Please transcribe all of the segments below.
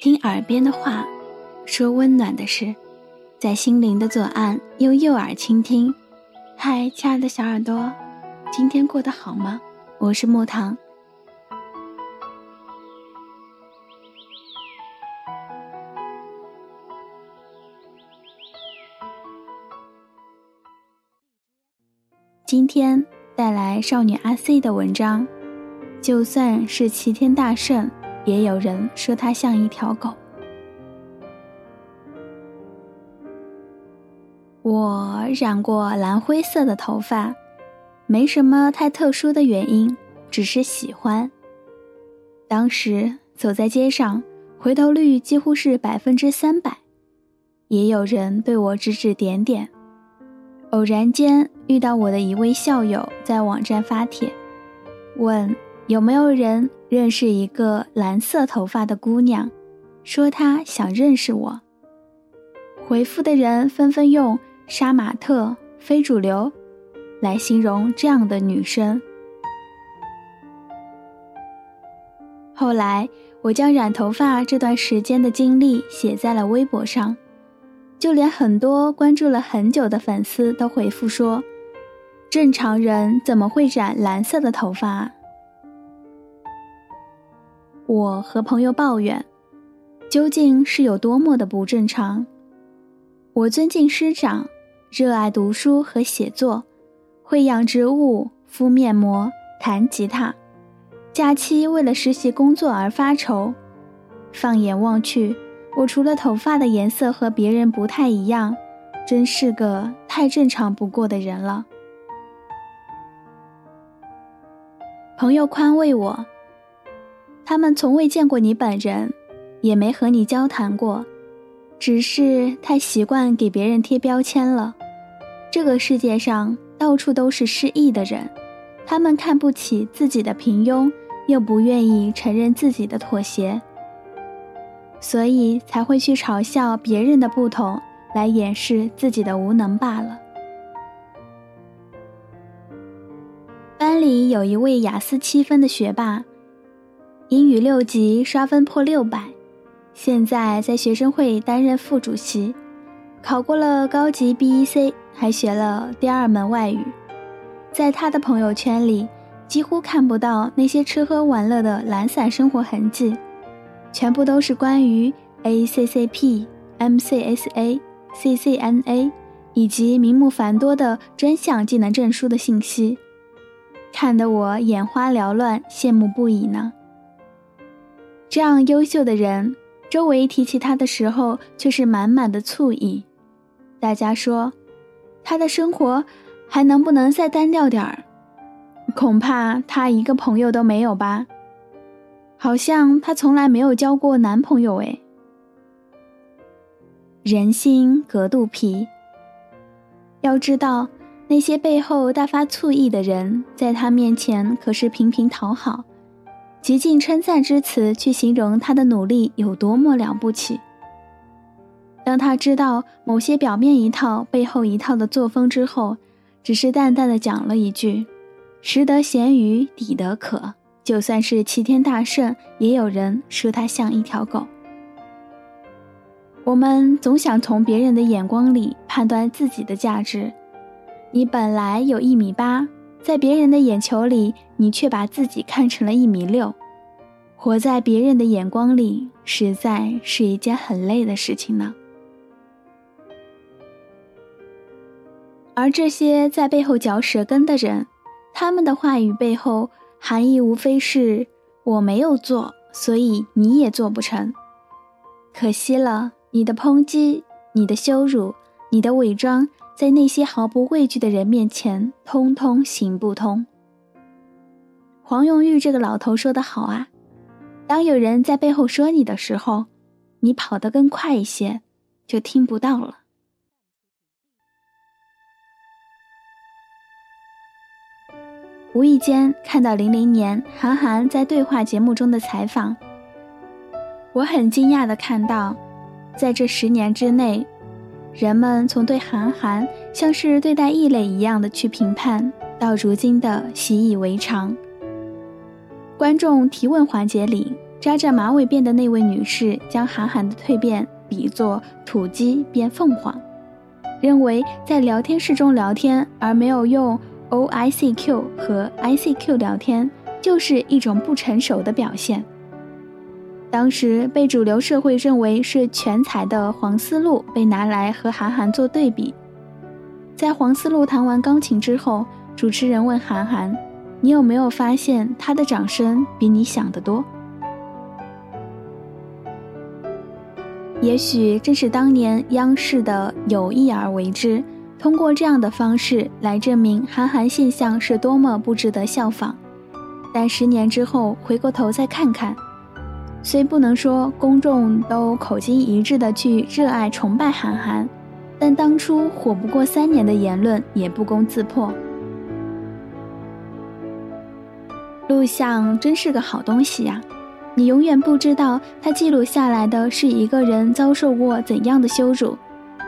听耳边的话，说温暖的事，在心灵的左岸用右耳倾听。嗨，亲爱的小耳朵，今天过得好吗？我是木糖。今天带来少女阿 C 的文章，就算是齐天大圣。也有人说他像一条狗。我染过蓝灰色的头发，没什么太特殊的原因，只是喜欢。当时走在街上，回头率几乎是百分之三百，也有人对我指指点点。偶然间遇到我的一位校友在网站发帖，问有没有人。认识一个蓝色头发的姑娘，说她想认识我。回复的人纷纷用“杀马特”“非主流”来形容这样的女生。后来，我将染头发这段时间的经历写在了微博上，就连很多关注了很久的粉丝都回复说：“正常人怎么会染蓝色的头发啊？”我和朋友抱怨，究竟是有多么的不正常？我尊敬师长，热爱读书和写作，会养植物、敷面膜、弹吉他。假期为了实习工作而发愁。放眼望去，我除了头发的颜色和别人不太一样，真是个太正常不过的人了。朋友宽慰我。他们从未见过你本人，也没和你交谈过，只是太习惯给别人贴标签了。这个世界上到处都是失意的人，他们看不起自己的平庸，又不愿意承认自己的妥协，所以才会去嘲笑别人的不同，来掩饰自己的无能罢了。班里有一位雅思七分的学霸。英语六级刷分破六百，现在在学生会担任副主席，考过了高级 BEC，还学了第二门外语。在他的朋友圈里，几乎看不到那些吃喝玩乐的懒散生活痕迹，全部都是关于 ACCP、MCSA、CCNA 以及名目繁多的专项技能证书的信息，看得我眼花缭乱，羡慕不已呢。这样优秀的人，周围提起他的时候却是满满的醋意。大家说，他的生活还能不能再单调点儿？恐怕他一个朋友都没有吧？好像他从来没有交过男朋友诶。人心隔肚皮。要知道，那些背后大发醋意的人，在他面前可是频频讨好。极尽称赞之词去形容他的努力有多么了不起。当他知道某些表面一套背后一套的作风之后，只是淡淡的讲了一句：“食得咸鱼抵得渴。”就算是齐天大圣，也有人说他像一条狗。我们总想从别人的眼光里判断自己的价值。你本来有一米八。在别人的眼球里，你却把自己看成了一米六，活在别人的眼光里，实在是一件很累的事情呢。而这些在背后嚼舌根的人，他们的话语背后含义无非是“我没有做，所以你也做不成”。可惜了，你的抨击，你的羞辱，你的伪装。在那些毫不畏惧的人面前，通通行不通。黄永玉这个老头说的好啊，当有人在背后说你的时候，你跑得更快一些，就听不到了。无意间看到零零年韩寒在对话节目中的采访，我很惊讶的看到，在这十年之内。人们从对韩寒像是对待异类一样的去评判，到如今的习以为常。观众提问环节里，扎着马尾辫的那位女士将韩寒的蜕变比作土鸡变凤凰，认为在聊天室中聊天而没有用 O I C Q 和 I C Q 聊天，就是一种不成熟的表现。当时被主流社会认为是全才的黄思路被拿来和韩寒做对比。在黄思路弹完钢琴之后，主持人问韩寒：“你有没有发现他的掌声比你想的多？”也许正是当年央视的有意而为之，通过这样的方式来证明韩寒现象是多么不值得效仿。但十年之后回过头再看看。虽不能说公众都口径一致的去热爱崇拜韩寒，但当初火不过三年的言论也不攻自破。录像真是个好东西呀，你永远不知道它记录下来的是一个人遭受过怎样的羞辱，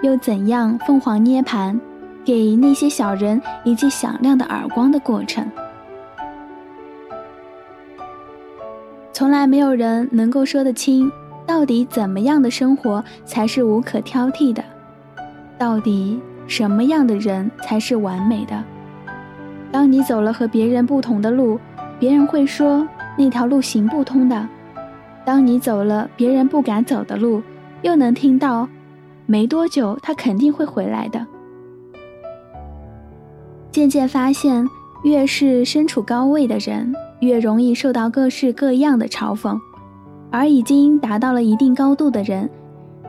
又怎样凤凰涅槃，给那些小人一记响亮的耳光的过程。从来没有人能够说得清，到底怎么样的生活才是无可挑剔的，到底什么样的人才是完美的。当你走了和别人不同的路，别人会说那条路行不通的；当你走了别人不敢走的路，又能听到没多久他肯定会回来的。渐渐发现，越是身处高位的人。越容易受到各式各样的嘲讽，而已经达到了一定高度的人，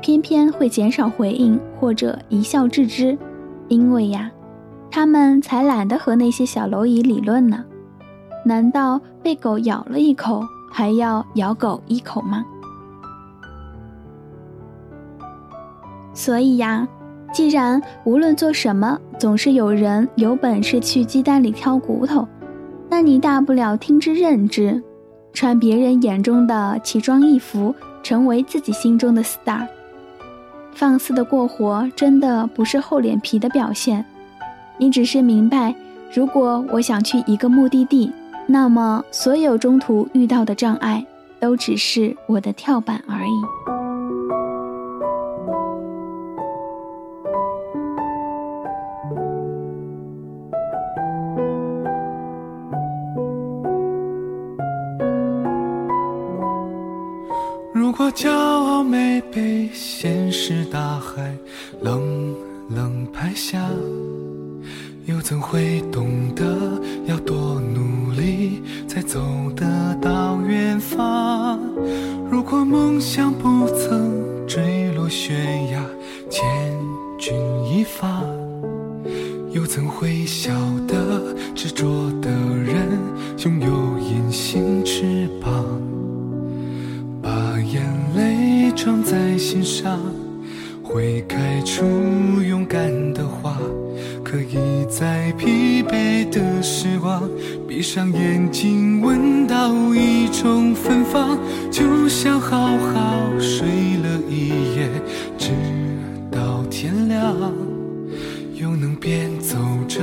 偏偏会减少回应或者一笑置之，因为呀，他们才懒得和那些小蝼蚁理论呢。难道被狗咬了一口还要咬狗一口吗？所以呀，既然无论做什么，总是有人有本事去鸡蛋里挑骨头。那你大不了听之任之，穿别人眼中的奇装异服，成为自己心中的 star。放肆的过活，真的不是厚脸皮的表现。你只是明白，如果我想去一个目的地，那么所有中途遇到的障碍，都只是我的跳板而已。骄傲没被现实大海冷冷拍下，又怎会懂得要多努力才走得到远方？如果梦想不曾坠落悬崖，千钧一发，又怎会晓得执着的人拥有隐形翅膀？把眼泪装在心上，会开出勇敢的花，可以在疲惫的时光，闭上眼睛闻到一种芬芳，就像好好睡了一夜，直到天亮，又能边走着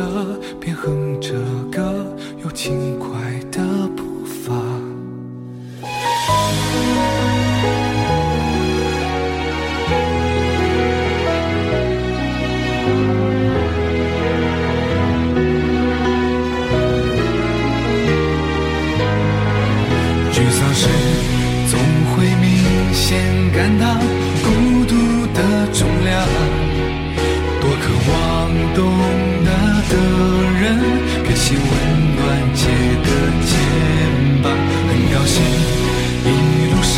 边哼着歌，又轻快的懂得的人，感谢温暖借的肩膀，很高兴一路上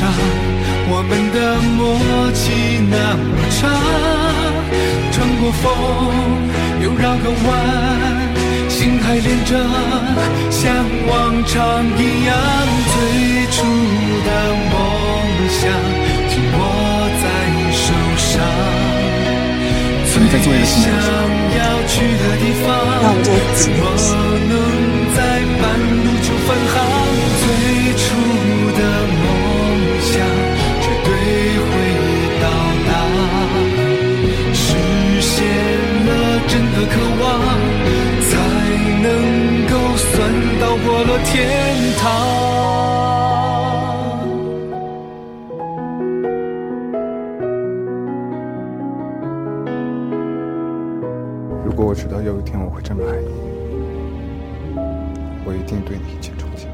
我们的默契那么长，穿过风又绕个弯，心还连着，像往常一样，最初的梦想紧握在手上。在作业的时候。怎么能在半路就返航最初的梦想绝对会到达实现了真的渴望才能够算到过了天堂如果我知道有一天我会这么爱你我一定对你一见钟情